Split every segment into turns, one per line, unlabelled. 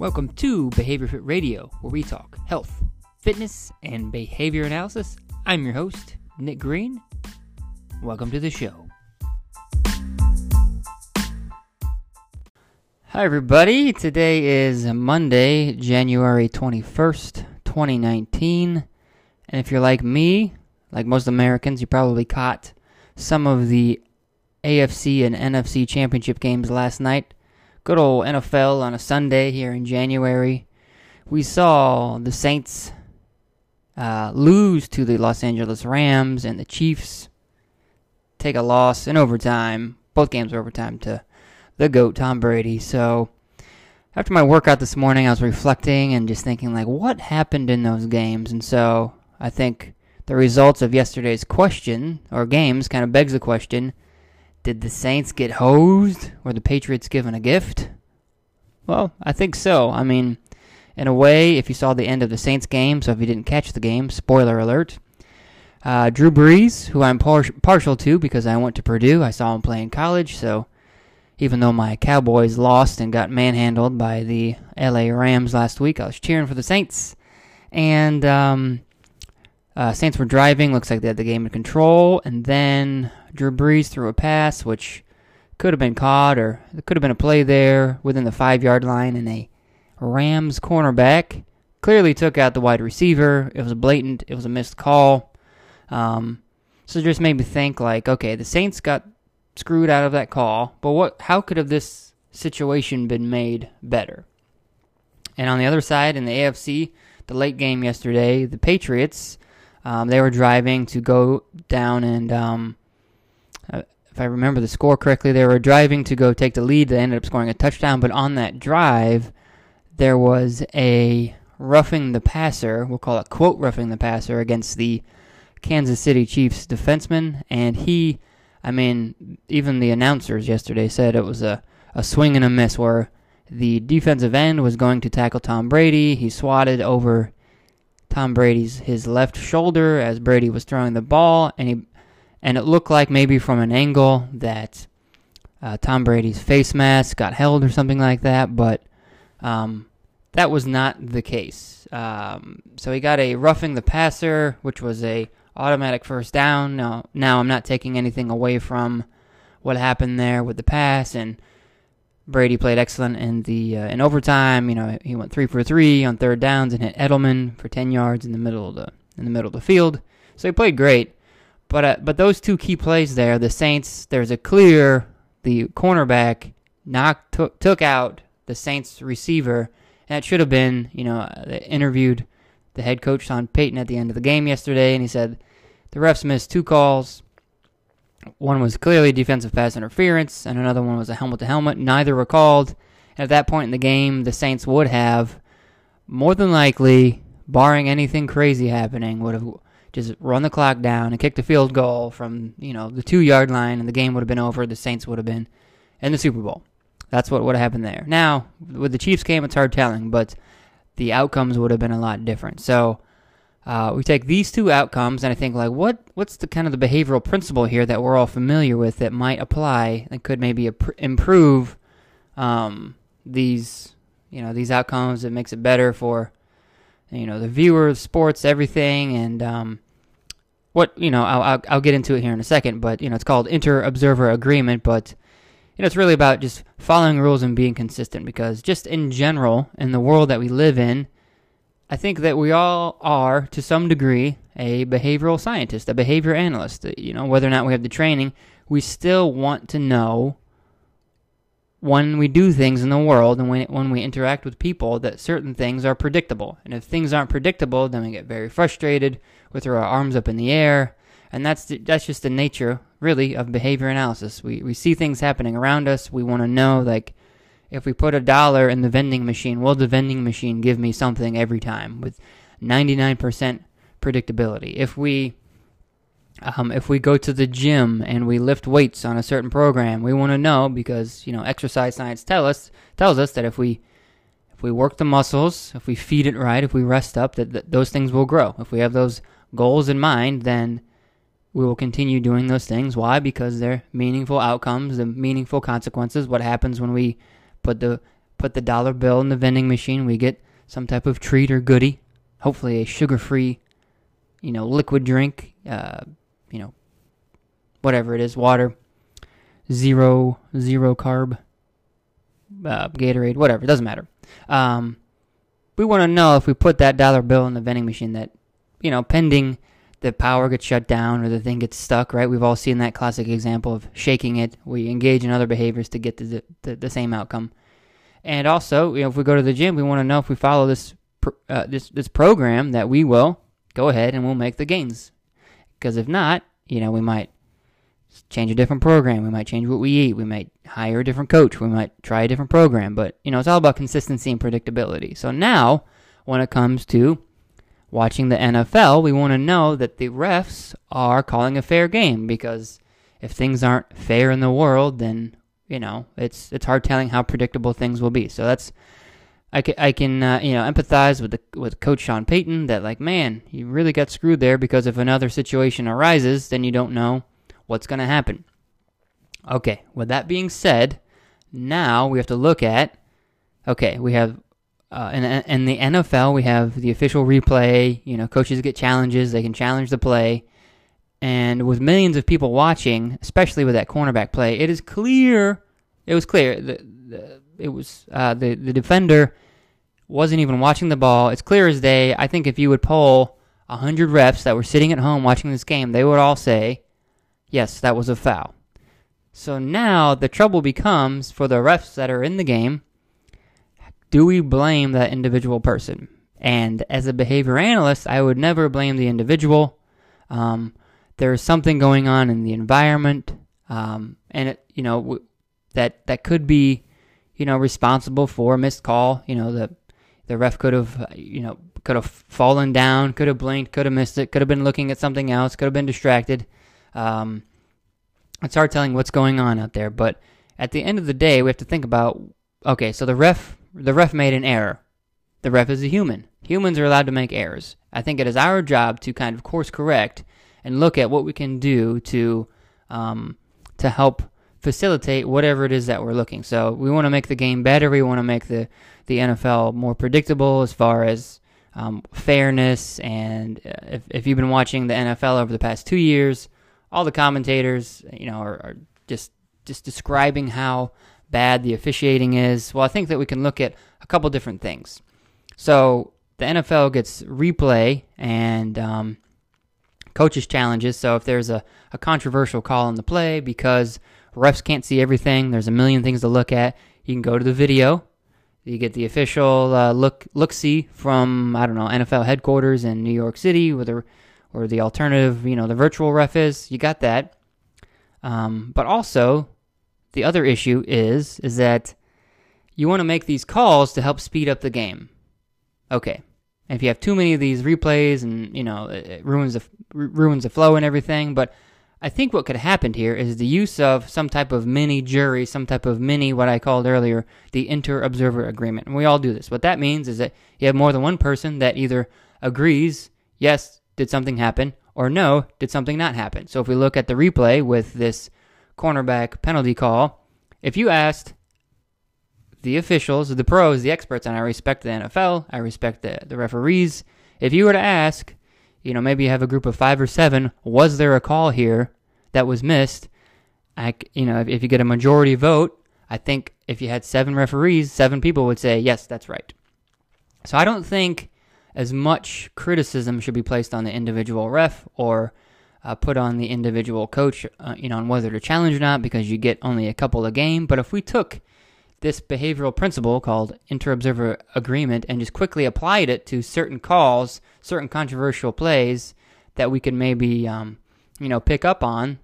Welcome to Behavior Fit Radio, where we talk health, fitness, and behavior analysis. I'm your host, Nick Green. Welcome to the show. Hi, everybody. Today is Monday, January 21st, 2019. And if you're like me, like most Americans, you probably caught some of the AFC and NFC championship games last night good old NFL on a Sunday here in January. We saw the Saints uh, lose to the Los Angeles Rams and the Chiefs take a loss in overtime. Both games were overtime to the GOAT, Tom Brady. So after my workout this morning, I was reflecting and just thinking, like, what happened in those games? And so I think the results of yesterday's question or games kind of begs the question did the Saints get hosed? Were the Patriots given a gift? Well, I think so. I mean, in a way, if you saw the end of the Saints game, so if you didn't catch the game, spoiler alert. Uh, Drew Brees, who I'm par- partial to because I went to Purdue, I saw him play in college, so even though my Cowboys lost and got manhandled by the LA Rams last week, I was cheering for the Saints. And um, uh, Saints were driving, looks like they had the game in control, and then Drew Brees threw a pass, which could have been caught, or there could have been a play there within the five yard line, and a Rams cornerback clearly took out the wide receiver. It was blatant, it was a missed call. Um, so it just made me think, like, okay, the Saints got screwed out of that call, but what? How could have this situation been made better? And on the other side, in the AFC, the late game yesterday, the Patriots, um, they were driving to go down and um, if I remember the score correctly, they were driving to go take the lead. They ended up scoring a touchdown, but on that drive, there was a roughing the passer. We'll call it quote roughing the passer against the Kansas City Chiefs defenseman, and he, I mean, even the announcers yesterday said it was a a swing and a miss where the defensive end was going to tackle Tom Brady. He swatted over Tom Brady's his left shoulder as Brady was throwing the ball, and he and it looked like maybe from an angle that uh, Tom Brady's face mask got held or something like that, but um, that was not the case. Um, so he got a roughing the passer, which was a automatic first down. Now, now I'm not taking anything away from what happened there with the pass, and Brady played excellent in the uh, in overtime. You know, he went three for three on third downs and hit Edelman for ten yards in the middle of the in the middle of the field. So he played great. But uh, but those two key plays there, the Saints, there's a clear the cornerback knocked took, took out the Saints receiver, and it should have been you know uh, they interviewed the head coach Sean Payton at the end of the game yesterday, and he said the refs missed two calls. One was clearly defensive pass interference, and another one was a helmet to helmet. Neither were called. And at that point in the game, the Saints would have more than likely, barring anything crazy happening, would have just run the clock down and kick the field goal from you know the two yard line, and the game would have been over. The Saints would have been in the Super Bowl. That's what would have happened there. Now with the Chiefs game, it's hard telling, but the outcomes would have been a lot different. So uh, we take these two outcomes, and I think like what what's the kind of the behavioral principle here that we're all familiar with that might apply that could maybe improve um, these you know these outcomes. It makes it better for you know the viewer of sports, everything, and um, what you know I'll, I'll, I'll get into it here in a second. But you know it's called inter-observer agreement, but you know it's really about just following rules and being consistent. Because just in general, in the world that we live in, I think that we all are to some degree a behavioral scientist, a behavior analyst. You know whether or not we have the training, we still want to know when we do things in the world and when, when we interact with people that certain things are predictable. And if things aren't predictable, then we get very frustrated. We throw our arms up in the air. And that's the, that's just the nature, really, of behavior analysis. We, we see things happening around us. We want to know, like, if we put a dollar in the vending machine, will the vending machine give me something every time with 99% predictability? If we um, if we go to the gym and we lift weights on a certain program, we want to know because you know exercise science tell us tells us that if we if we work the muscles, if we feed it right, if we rest up, that, that those things will grow. If we have those goals in mind, then we will continue doing those things. Why? Because they're meaningful outcomes, the meaningful consequences. What happens when we put the put the dollar bill in the vending machine, we get some type of treat or goodie, hopefully a sugar-free, you know, liquid drink, uh, you know, whatever it is, water, zero zero carb, uh, Gatorade, whatever, it doesn't matter. Um, we want to know if we put that dollar bill in the vending machine that, you know, pending the power gets shut down or the thing gets stuck, right? We've all seen that classic example of shaking it. We engage in other behaviors to get the, the, the same outcome. And also, you know, if we go to the gym, we want to know if we follow this uh, this this program that we will go ahead and we'll make the gains. Because if not, you know, we might change a different program. We might change what we eat. We might hire a different coach. We might try a different program. But, you know, it's all about consistency and predictability. So now, when it comes to watching the NFL, we want to know that the refs are calling a fair game because if things aren't fair in the world, then, you know, it's it's hard telling how predictable things will be. So that's I can, I can uh, you know empathize with the with Coach Sean Payton that like man you really got screwed there because if another situation arises then you don't know what's going to happen. Okay, with that being said, now we have to look at okay we have uh, in in the NFL we have the official replay. You know coaches get challenges they can challenge the play, and with millions of people watching, especially with that cornerback play, it is clear it was clear the it was uh, the the defender wasn't even watching the ball. It's clear as day. I think if you would poll hundred refs that were sitting at home watching this game, they would all say, "Yes, that was a foul." So now the trouble becomes for the refs that are in the game. Do we blame that individual person? And as a behavior analyst, I would never blame the individual. Um, there's something going on in the environment, um, and it, you know, that that could be you know, responsible for a missed call. You know, the the ref could have, you know, could have fallen down, could have blinked, could have missed it, could have been looking at something else, could have been distracted. Um, it's hard telling what's going on out there, but at the end of the day, we have to think about okay, so the ref the ref made an error. The ref is a human. Humans are allowed to make errors. I think it is our job to kind of course correct and look at what we can do to um, to help facilitate whatever it is that we're looking. So we want to make the game better. We want to make the the NFL more predictable as far as um, fairness. And uh, if, if you've been watching the NFL over the past two years, all the commentators, you know, are, are just just describing how bad the officiating is. Well, I think that we can look at a couple different things. So the NFL gets replay and um, coaches challenges. So if there's a, a controversial call on the play because refs can't see everything. There's a million things to look at. You can go to the video. You get the official uh, look look see from I don't know NFL headquarters in New York City, or the alternative, you know, the virtual ref is. You got that. Um, but also, the other issue is is that you want to make these calls to help speed up the game. Okay, if you have too many of these replays, and you know, it ruins the ruins the flow and everything. But I think what could have happened here is the use of some type of mini jury, some type of mini, what I called earlier, the inter observer agreement. And we all do this. What that means is that you have more than one person that either agrees, yes, did something happen, or no, did something not happen. So if we look at the replay with this cornerback penalty call, if you asked the officials, the pros, the experts, and I respect the NFL, I respect the, the referees, if you were to ask, you know, maybe you have a group of five or seven. Was there a call here that was missed? I, you know, if, if you get a majority vote, I think if you had seven referees, seven people would say, yes, that's right. So I don't think as much criticism should be placed on the individual ref or uh, put on the individual coach, uh, you know, on whether to challenge or not because you get only a couple a game. But if we took this behavioral principle called inter-observer agreement and just quickly applied it to certain calls, certain controversial plays that we could maybe, um, you know, pick up on,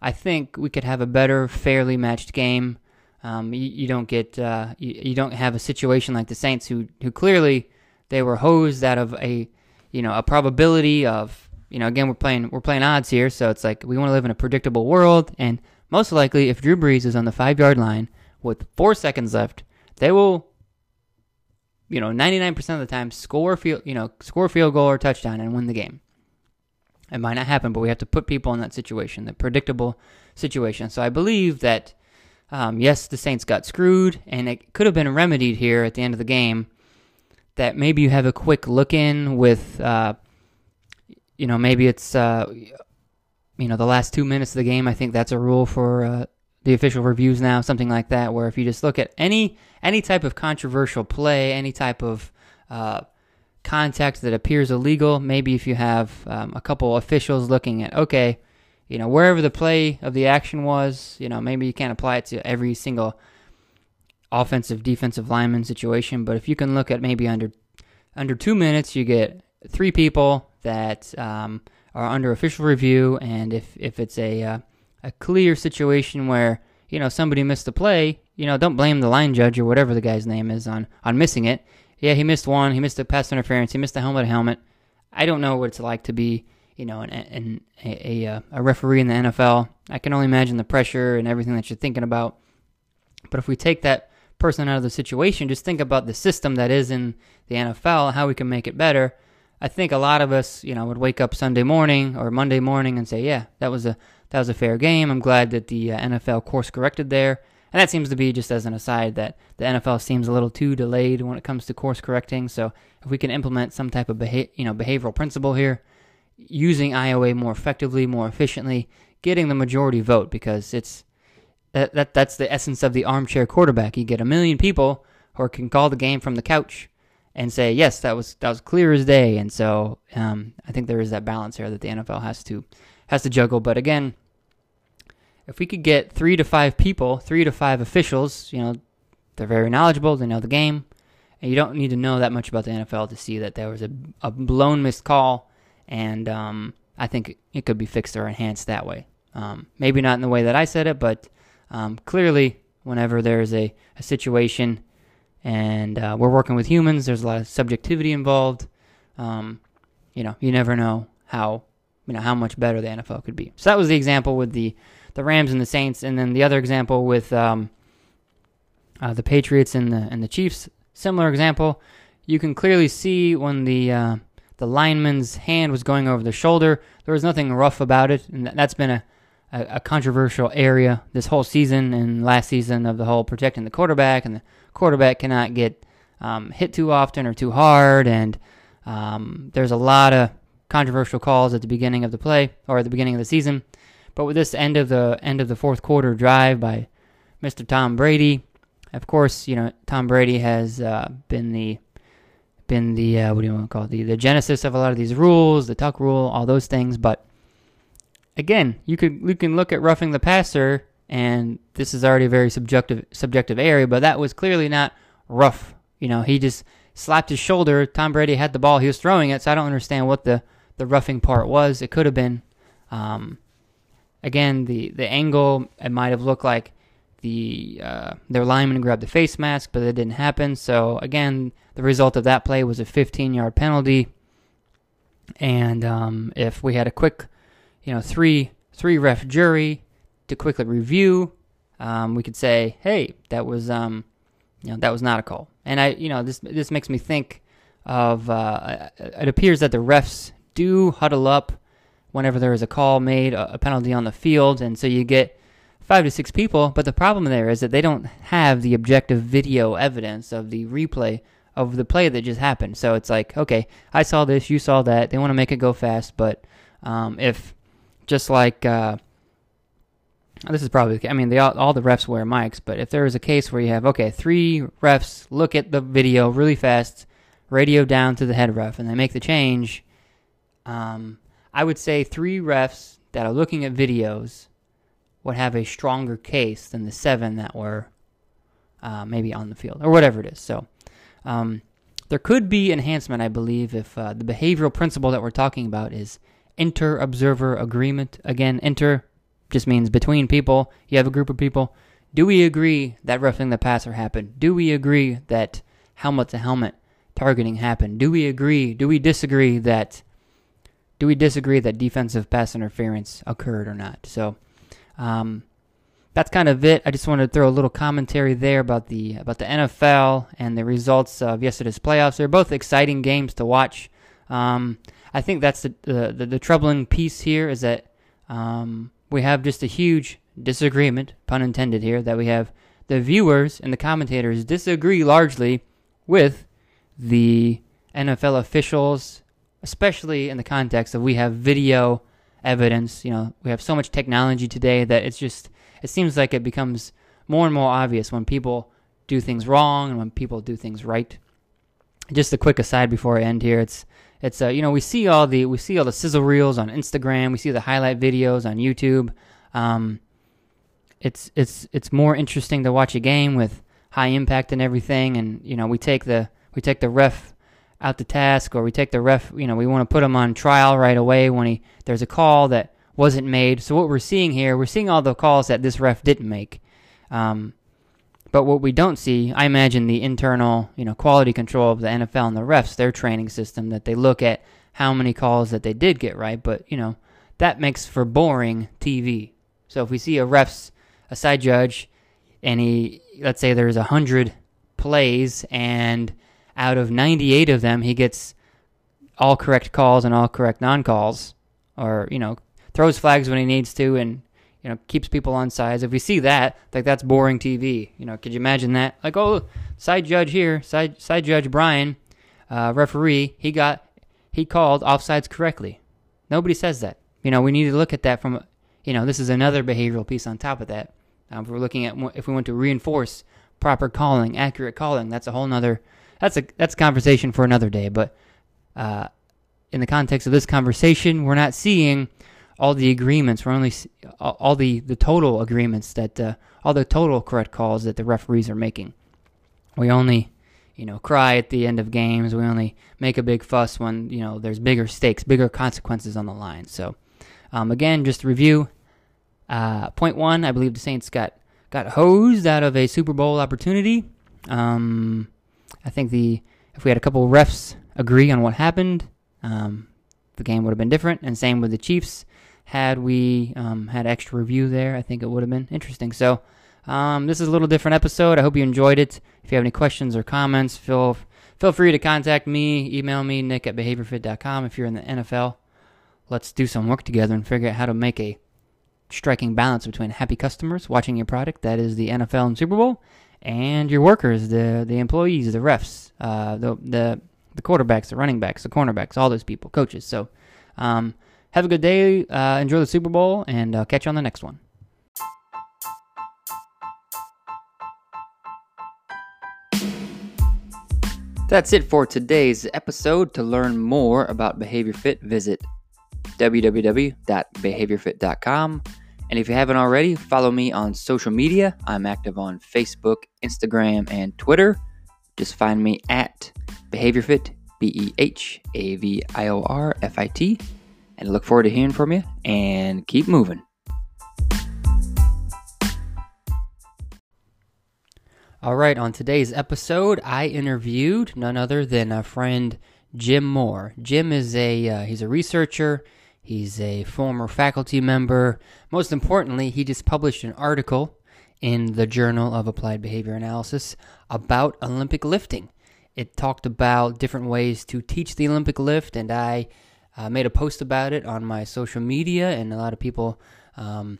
I think we could have a better, fairly matched game. Um, you, you, don't get, uh, you, you, don't have a situation like the Saints who, who clearly they were hosed out of a, you know, a probability of, you know, again we're playing we're playing odds here, so it's like we want to live in a predictable world, and most likely if Drew Brees is on the five yard line with four seconds left, they will, you know, 99% of the time score field, you know, score field goal or touchdown and win the game. It might not happen, but we have to put people in that situation, the predictable situation. So I believe that um, yes, the Saints got screwed, and it could have been remedied here at the end of the game. That maybe you have a quick look in with, uh, you know, maybe it's, uh, you know, the last two minutes of the game. I think that's a rule for uh, the official reviews now, something like that, where if you just look at any any type of controversial play, any type of uh, contact that appears illegal, maybe if you have um, a couple officials looking at, okay, you know, wherever the play of the action was, you know, maybe you can't apply it to every single offensive defensive lineman situation, but if you can look at maybe under under two minutes, you get three people that um, are under official review, and if if it's a uh, a clear situation where you know somebody missed a play, you know, don't blame the line judge or whatever the guy's name is on on missing it. Yeah, he missed one. He missed a pass interference. He missed a helmet helmet. I don't know what it's like to be you know, an, an, a, a, uh, a referee in the NFL. I can only imagine the pressure and everything that you're thinking about. But if we take that person out of the situation, just think about the system that is in the NFL, how we can make it better. I think a lot of us, you know, would wake up Sunday morning or Monday morning and say, "Yeah, that was a that was a fair game. I'm glad that the uh, NFL course corrected there." And that seems to be just as an aside that the NFL seems a little too delayed when it comes to course correcting. So if we can implement some type of beha- you know behavioral principle here, using IOA more effectively, more efficiently, getting the majority vote because it's that, that that's the essence of the armchair quarterback. You get a million people who can call the game from the couch and say, "Yes, that was that was clear as day." And so um, I think there is that balance here that the NFL has to has to juggle. But again, if we could get three to five people, three to five officials, you know, they're very knowledgeable, they know the game, and you don't need to know that much about the NFL to see that there was a, a blown missed call and um, I think it could be fixed or enhanced that way. Um, maybe not in the way that I said it, but um, clearly, whenever there's a, a situation and uh, we're working with humans, there's a lot of subjectivity involved. Um, you know, you never know how you know how much better the NFL could be. So that was the example with the the Rams and the Saints, and then the other example with um, uh, the Patriots and the and the Chiefs. Similar example. You can clearly see when the uh, the lineman's hand was going over the shoulder. There was nothing rough about it, and that's been a, a, a, controversial area this whole season and last season of the whole protecting the quarterback, and the quarterback cannot get um, hit too often or too hard, and um, there's a lot of controversial calls at the beginning of the play or at the beginning of the season. But with this end of the end of the fourth quarter drive by Mr. Tom Brady, of course, you know Tom Brady has uh, been the been the uh, what do you want to call it the the genesis of a lot of these rules, the tuck rule, all those things. But again, you could you can look at roughing the passer, and this is already a very subjective subjective area, but that was clearly not rough. You know, he just slapped his shoulder. Tom Brady had the ball, he was throwing it, so I don't understand what the the roughing part was. It could have been. Um, again, the the angle it might have looked like the uh, their lineman grabbed the face mask, but it didn't happen. So again, the result of that play was a 15-yard penalty. And um, if we had a quick, you know, three three ref jury to quickly review, um, we could say, hey, that was um, you know that was not a call. And I, you know, this this makes me think of uh, it appears that the refs do huddle up whenever there is a call made, a penalty on the field, and so you get five to six people. But the problem there is that they don't have the objective video evidence of the replay of the play that just happened. So it's like, okay, I saw this, you saw that. They want to make it go fast, but um, if just like uh, this is probably, I mean, they all, all the refs wear mics, but if there is a case where you have okay, three refs look at the video really fast, radio down to the head ref, and they make the change. Um, I would say three refs that are looking at videos would have a stronger case than the seven that were uh, maybe on the field or whatever it is. So um, there could be enhancement, I believe, if uh, the behavioral principle that we're talking about is inter-observer agreement. Again, inter just means between people. You have a group of people. Do we agree that roughing the passer happened? Do we agree that helmet to helmet targeting happened? Do we agree? Do we disagree that? Do we disagree that defensive pass interference occurred or not? So um, that's kind of it. I just wanted to throw a little commentary there about the about the NFL and the results of yesterday's playoffs. They're both exciting games to watch. Um, I think that's the, the, the, troubling piece here is that um, we have just a huge disagreement, pun intended here, that we have the viewers and the commentators disagree largely with the NFL officials, especially in the context of we have video evidence. You know, we have so much technology today that it's just, it seems like it becomes more and more obvious when people do things wrong and when people do things right. Just a quick aside before I end here. It's, it's, uh, you know, we see all the, we see all the sizzle reels on Instagram. We see the highlight videos on YouTube. Um, it's, it's, it's more interesting to watch a game with high impact and everything. And, you know, we take the, we take the ref out the task or we take the ref, you know, we want to put him on trial right away when he there's a call that wasn't made. So what we're seeing here, we're seeing all the calls that this ref didn't make. Um, but what we don't see, I imagine the internal, you know, quality control of the NFL and the refs, their training system that they look at how many calls that they did get right, but you know, that makes for boring TV. So if we see a ref's a side judge and he let's say there's a 100 plays and out of 98 of them, he gets all correct calls and all correct non-calls, or you know, throws flags when he needs to, and you know, keeps people on sides. If we see that, like that's boring TV. You know, could you imagine that? Like, oh, side judge here, side side judge Brian, uh, referee, he got he called offsides correctly. Nobody says that. You know, we need to look at that from. You know, this is another behavioral piece on top of that. Um, if we're looking at if we want to reinforce proper calling, accurate calling, that's a whole nother that's a that's a conversation for another day. But uh, in the context of this conversation, we're not seeing all the agreements. We're only all the the total agreements that uh, all the total correct calls that the referees are making. We only you know cry at the end of games. We only make a big fuss when you know there's bigger stakes, bigger consequences on the line. So um, again, just to review. Uh, point one, I believe the Saints got got hosed out of a Super Bowl opportunity. Um, I think the if we had a couple refs agree on what happened, um, the game would have been different. And same with the Chiefs. Had we um, had extra review there, I think it would have been interesting. So um, this is a little different episode. I hope you enjoyed it. If you have any questions or comments, feel feel free to contact me. Email me nick at behaviorfit.com if you're in the NFL. Let's do some work together and figure out how to make a striking balance between happy customers watching your product, that is the NFL and Super Bowl, and your workers, the the employees, the refs, uh, the the the quarterbacks, the running backs, the cornerbacks, all those people, coaches. So, um, have a good day. Uh, enjoy the Super Bowl, and I'll catch you on the next one. That's it for today's episode. To learn more about Behavior Fit, visit www.behaviorfit.com. And if you haven't already, follow me on social media. I'm active on Facebook, Instagram, and Twitter. Just find me at BehaviorFit, B E H A V I O R F I T. And I look forward to hearing from you and keep moving. All right, on today's episode, I interviewed none other than a friend Jim Moore. Jim is a uh, he's a researcher He's a former faculty member. Most importantly, he just published an article in the Journal of Applied Behavior Analysis about Olympic lifting. It talked about different ways to teach the Olympic lift, and I uh, made a post about it on my social media, and a lot of people um,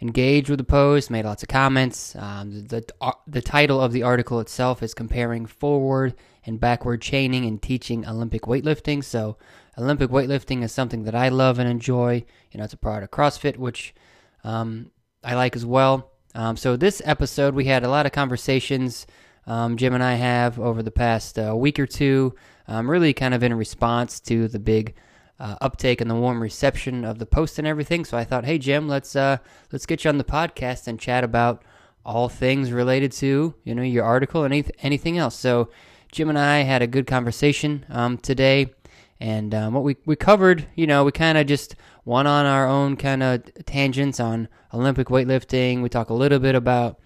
engaged with the post, made lots of comments. Um, the, the, uh, the title of the article itself is Comparing Forward and Backward Chaining and Teaching Olympic Weightlifting. So Olympic weightlifting is something that I love and enjoy. You know, it's a part of CrossFit, which um, I like as well. Um, so this episode, we had a lot of conversations um, Jim and I have over the past uh, week or two, um, really kind of in response to the big uh, uptake and the warm reception of the post and everything. So I thought, hey Jim, let's uh, let's get you on the podcast and chat about all things related to you know your article and anyth- anything else. So Jim and I had a good conversation um, today. And um, what we, we covered, you know, we kind of just went on our own kind of tangents on Olympic weightlifting. We talk a little bit about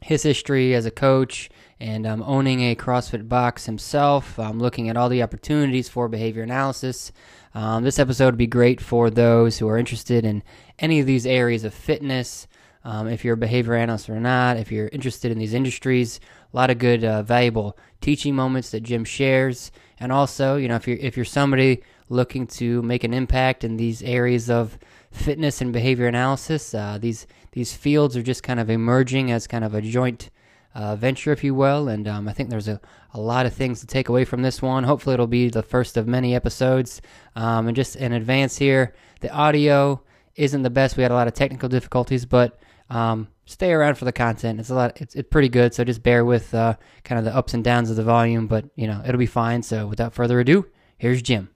his history as a coach and um, owning a CrossFit box himself, um, looking at all the opportunities for behavior analysis. Um, this episode would be great for those who are interested in any of these areas of fitness. Um, if you're a behavior analyst or not, if you're interested in these industries, a lot of good, uh, valuable teaching moments that Jim shares. And also, you know, if you're if you're somebody looking to make an impact in these areas of fitness and behavior analysis. Uh, these these fields are just kind of emerging as kind of a joint uh, venture, if you will. And um, I think there's a, a lot of things to take away from this one. Hopefully, it'll be the first of many episodes. Um, and just in advance here, the audio isn't the best. We had a lot of technical difficulties, but um, stay around for the content. It's a lot. It's, it's pretty good. So just bear with uh, kind of the ups and downs of the volume, but you know it'll be fine. So without further ado, here's Jim.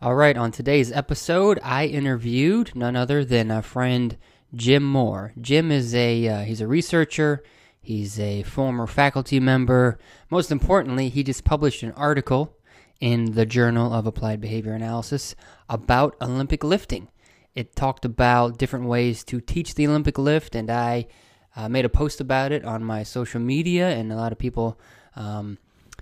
All right, on today's episode, I interviewed none other than a friend Jim Moore. Jim is a uh, he's a researcher. He's a former faculty member. Most importantly, he just published an article in the Journal of Applied Behavior Analysis about Olympic lifting. It talked about different ways to teach the Olympic lift, and I uh, made a post about it on my social media, and a lot of people um,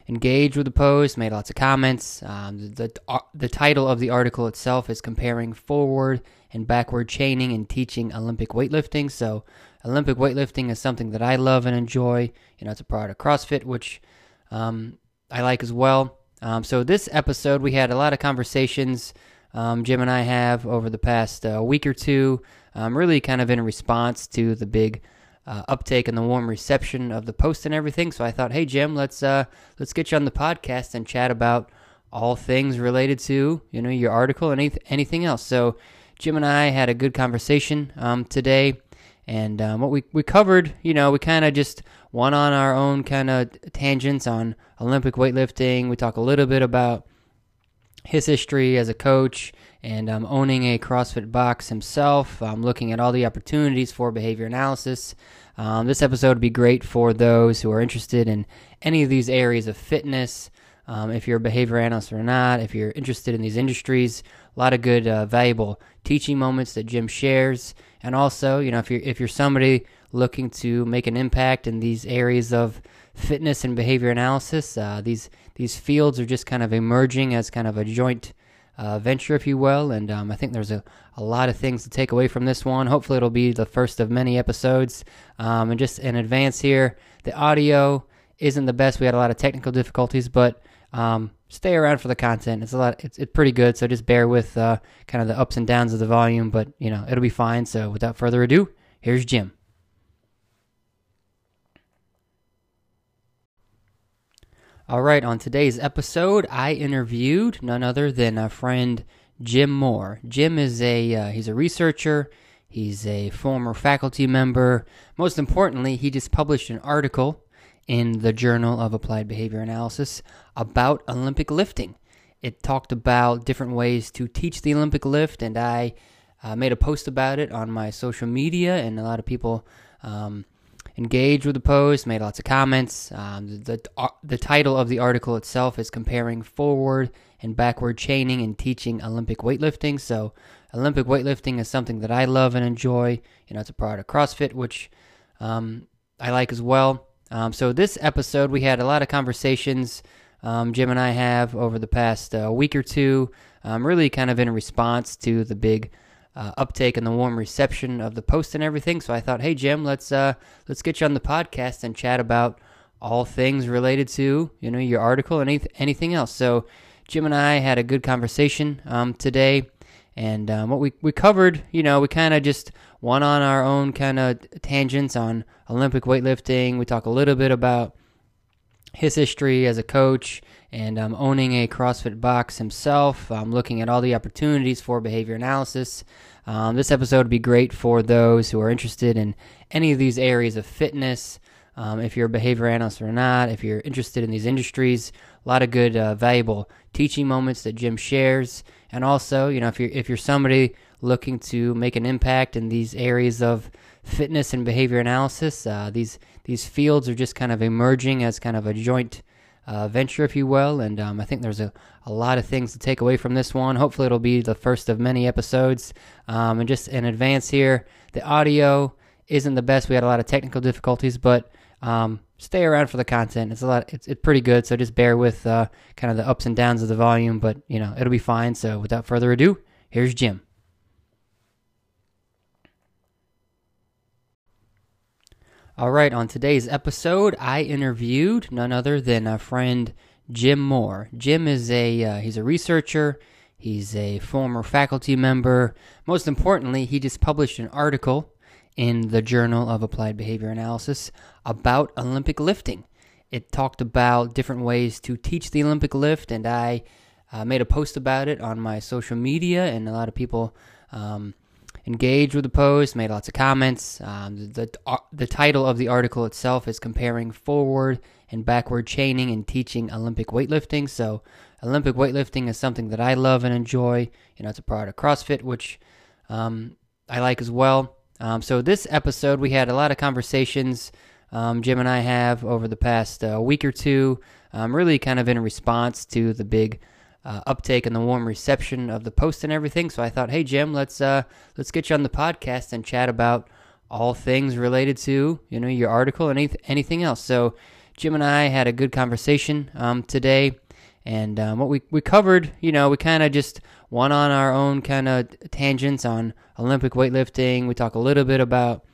engaged with the post, made lots of comments. Um, the, the, the title of the article itself is comparing forward and backward chaining and teaching Olympic weightlifting. So, Olympic weightlifting is something that I love and enjoy. You know, it's a part of CrossFit, which um, I like as well. Um, so, this episode, we had a lot of conversations um, Jim and I have over the past uh, week or two, um, really kind of in response to the big uh, uptake and the warm reception of the post and everything. So I thought, hey Jim, let's uh, let's get you on the podcast and chat about all things related to you know your article and anyth- anything else. So Jim and I had a good conversation um, today, and um, what we we covered, you know, we kind of just went on our own kind of tangents on Olympic weightlifting. We talk a little bit about his history as a coach and um, owning a CrossFit box himself, um, looking at all the opportunities for behavior analysis. Um, this episode would be great for those who are interested in any of these areas of fitness. Um, if you're a behavior analyst or not, if you're interested in these industries, a lot of good, uh, valuable teaching moments that Jim shares, and also, you know, if you're if you're somebody looking to make an impact in these areas of fitness and behavior analysis, uh, these these fields are just kind of emerging as kind of a joint uh, venture, if you will. And um, I think there's a, a lot of things to take away from this one. Hopefully, it'll be the first of many episodes. Um, and just in advance here, the audio isn't the best. We had a lot of technical difficulties, but um, stay around for the content. It's a lot. It's, it's pretty good. So just bear with uh, kind of the ups and downs of the volume, but you know it'll be fine. So without further ado, here's Jim. All right, on today's episode, I interviewed none other than a friend Jim Moore. Jim is a uh, he's a researcher. He's a former faculty member. Most importantly, he just published an article in the Journal of Applied Behavior Analysis about Olympic lifting. It talked about different ways to teach the Olympic lift, and I uh, made a post about it on my social media, and a lot of people um, engaged with the post, made lots of comments. Um, the, the, the title of the article itself is comparing forward and backward chaining and teaching Olympic weightlifting. So, Olympic weightlifting is something that I love and enjoy. You know, it's a part of CrossFit, which um, I like as well. Um, so, this episode, we had a lot of conversations um, Jim and I have over the past uh, week or two, um, really kind of in response to the big uh, uptake and the warm reception of the post and everything. So I thought, hey Jim, let's uh, let's get you on the podcast and chat about all things related to you know your article and anyth- anything else. So Jim and I had a good conversation um, today, and um, what we we covered, you know, we kind of just went on our own kind of tangents on Olympic weightlifting. We talk a little bit about his history as a coach and um, owning a CrossFit box himself, um, looking at all the opportunities for behavior analysis. Um, this episode would be great for those who are interested in any of these areas of fitness. Um, if you're a behavior analyst or not, if you're interested in these industries, a lot of good, uh, valuable teaching moments that Jim shares, and also, you know, if you're if you're somebody looking to make an impact in these areas of fitness and behavior analysis, uh, these these fields are just kind of emerging as kind of a joint uh, venture, if you will. And um, I think there's a, a lot of things to take away from this one. Hopefully, it'll be the first of many episodes. Um, and just in advance here, the audio isn't the best. We had a lot of technical difficulties, but um, stay around for the content. It's a lot. It's, it's pretty good. So just bear with uh, kind of the ups and downs of the volume, but you know it'll be fine. So without further ado, here's Jim. All right, on today's episode, I interviewed none other than a friend Jim Moore. Jim is a uh, he's a researcher. He's a former faculty member. Most importantly, he just published an article in the Journal of Applied Behavior Analysis about Olympic lifting. It talked about different ways to teach the Olympic lift, and I uh, made a post about it on my social media, and a lot of people um, engaged with the post, made lots of comments. Um, the, the, uh, the title of the article itself is Comparing Forward and Backward Chaining and Teaching Olympic Weightlifting. So, Olympic weightlifting is something that I love and enjoy. You know, it's a part of CrossFit, which um, I like as well. Um, so, this episode, we had a lot of conversations um, Jim and I have over the past uh, week or two, um, really kind of in response to the big uh, uptake and the warm reception of the post and everything. So I thought, hey Jim, let's uh, let's get you on the podcast and chat about all things related to you know your article and anyth- anything else. So Jim and I had a good conversation um, today, and um, what we we covered, you know, we kind of just went on our own kind of tangents on Olympic weightlifting. We talk a little bit about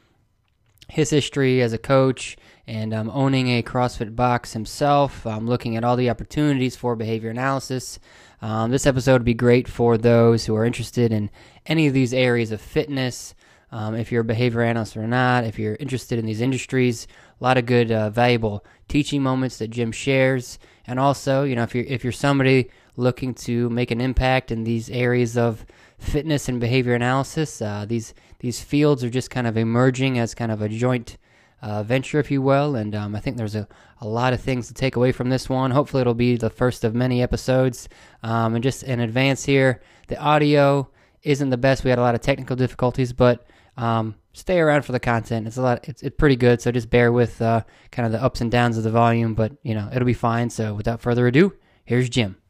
his history as a coach and um, owning a CrossFit box himself, um, looking at all the opportunities for behavior analysis. Um, this episode would be great for those who are interested in any of these areas of fitness. Um, if you're a behavior analyst or not, if you're interested in these industries, a lot of good, uh, valuable teaching moments that Jim shares, and also, you know, if you're if you're somebody looking to make an impact in these areas of fitness and behavior analysis, uh, these these fields are just kind of emerging as kind of a joint uh, venture, if you will. And um, I think there's a, a lot of things to take away from this one. Hopefully, it'll be the first of many episodes. Um, and just in advance here, the audio isn't the best. We had a lot of technical difficulties, but um, stay around for the content. It's a lot. It's, it's pretty good. So just bear with uh, kind of the ups and downs of the volume, but you know it'll be fine. So without further ado, here's Jim.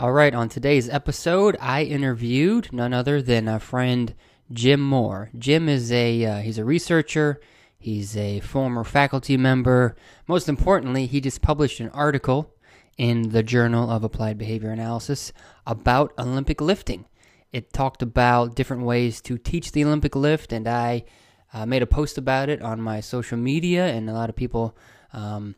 All right, on today's episode, I interviewed none other than a friend Jim Moore. Jim is a uh, he's a researcher. He's a former faculty member. Most importantly, he just published an article in the Journal of Applied Behavior Analysis about Olympic lifting. It talked about different ways to teach the Olympic lift, and I uh, made a post about it on my social media, and a lot of people um,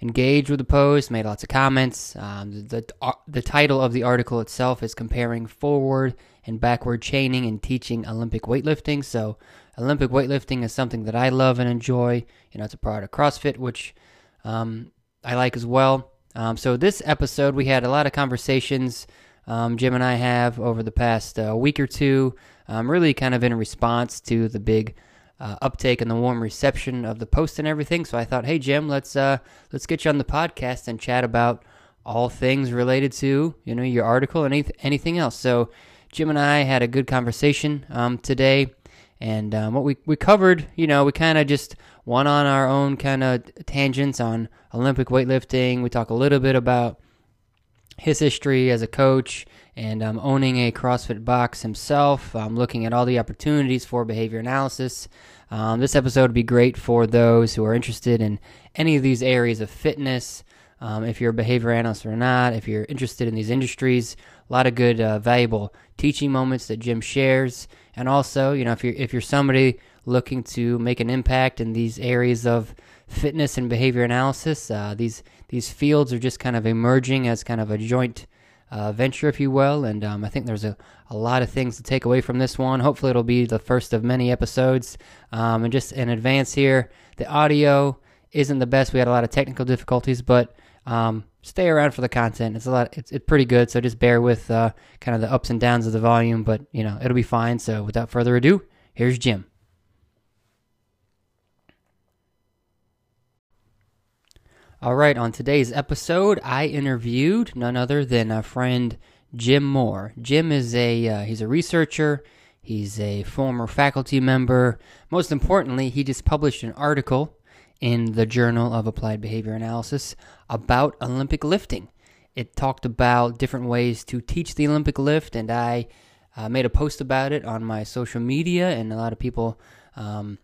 engaged with the post, made lots of comments. Um, the, the, uh, the title of the article itself is Comparing Forward and Backward Chaining and Teaching Olympic Weightlifting. So, Olympic weightlifting is something that I love and enjoy. You know, it's a part of CrossFit, which um, I like as well. Um, so, this episode, we had a lot of conversations um, Jim and I have over the past uh, week or two, um, really kind of in response to the big uh, uptake and the warm reception of the post and everything. So I thought, hey Jim, let's uh, let's get you on the podcast and chat about all things related to you know your article and anyth- anything else. So Jim and I had a good conversation um, today, and um, what we we covered, you know, we kind of just went on our own kind of tangents on Olympic weightlifting. We talk a little bit about his history as a coach and um, owning a CrossFit box himself, um, looking at all the opportunities for behavior analysis. Um, this episode would be great for those who are interested in any of these areas of fitness. Um, if you're a behavior analyst or not, if you're interested in these industries, a lot of good, uh, valuable teaching moments that Jim shares, and also, you know, if you're if you're somebody looking to make an impact in these areas of fitness and behavior analysis, uh, these these fields are just kind of emerging as kind of a joint uh, venture, if you will. And um, I think there's a, a lot of things to take away from this one. Hopefully, it'll be the first of many episodes. Um, and just in advance here, the audio isn't the best. We had a lot of technical difficulties, but um, stay around for the content. It's a lot. It's, it's pretty good. So just bear with uh, kind of the ups and downs of the volume, but you know it'll be fine. So without further ado, here's Jim. All right, on today's episode, I interviewed none other than a friend Jim Moore. Jim is a uh, he's a researcher. He's a former faculty member. Most importantly, he just published an article in the Journal of Applied Behavior Analysis about Olympic lifting. It talked about different ways to teach the Olympic lift, and I uh, made a post about it on my social media, and a lot of people um,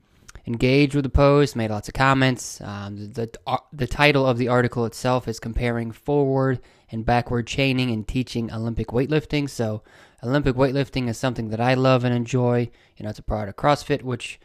engaged with the post, made lots of comments. Um, the, the, uh, the title of the article itself is Comparing Forward and Backward Chaining and Teaching Olympic Weightlifting. So, Olympic weightlifting is something that I love and enjoy. You know, it's a part of CrossFit, which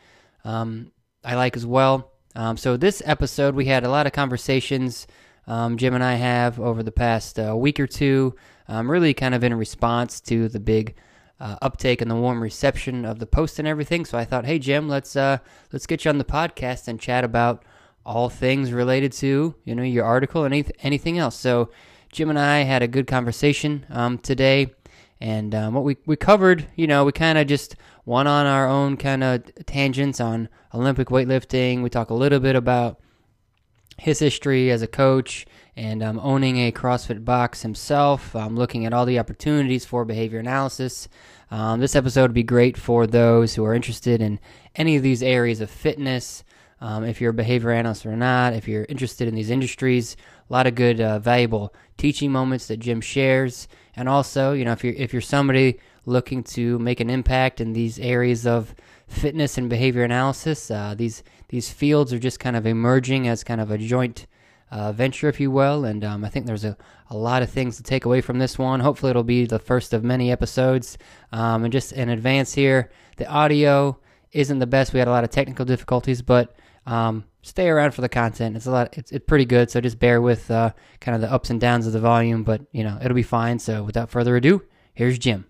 um, I like as well. Um, so this episode, we had a lot of conversations um, Jim and I have over the past uh, week or two, um, really kind of in response to the big uh, uptake and the warm reception of the post and everything. So I thought, hey Jim, let's uh, let's get you on the podcast and chat about all things related to you know your article and anything else. So Jim and I had a good conversation um, today, and um, what we we covered, you know, we kind of just went on our own kind of tangents on Olympic weightlifting. We talk a little bit about his history as a coach and um, owning a CrossFit box himself, um, looking at all the opportunities for behavior analysis. Um, this episode would be great for those who are interested in any of these areas of fitness. Um, if you're a behavior analyst or not, if you're interested in these industries, a lot of good, uh, valuable teaching moments that Jim shares, and also, you know, if you're if you're somebody looking to make an impact in these areas of fitness and behavior analysis, uh, these these fields are just kind of emerging as kind of a joint uh, venture, if you will. And um, I think there's a, a lot of things to take away from this one. Hopefully, it'll be the first of many episodes. Um, and just in advance here, the audio isn't the best. We had a lot of technical difficulties, but um, stay around for the content. It's a lot. It's, it's pretty good. So just bear with uh, kind of the ups and downs of the volume, but you know it'll be fine. So without further ado, here's Jim.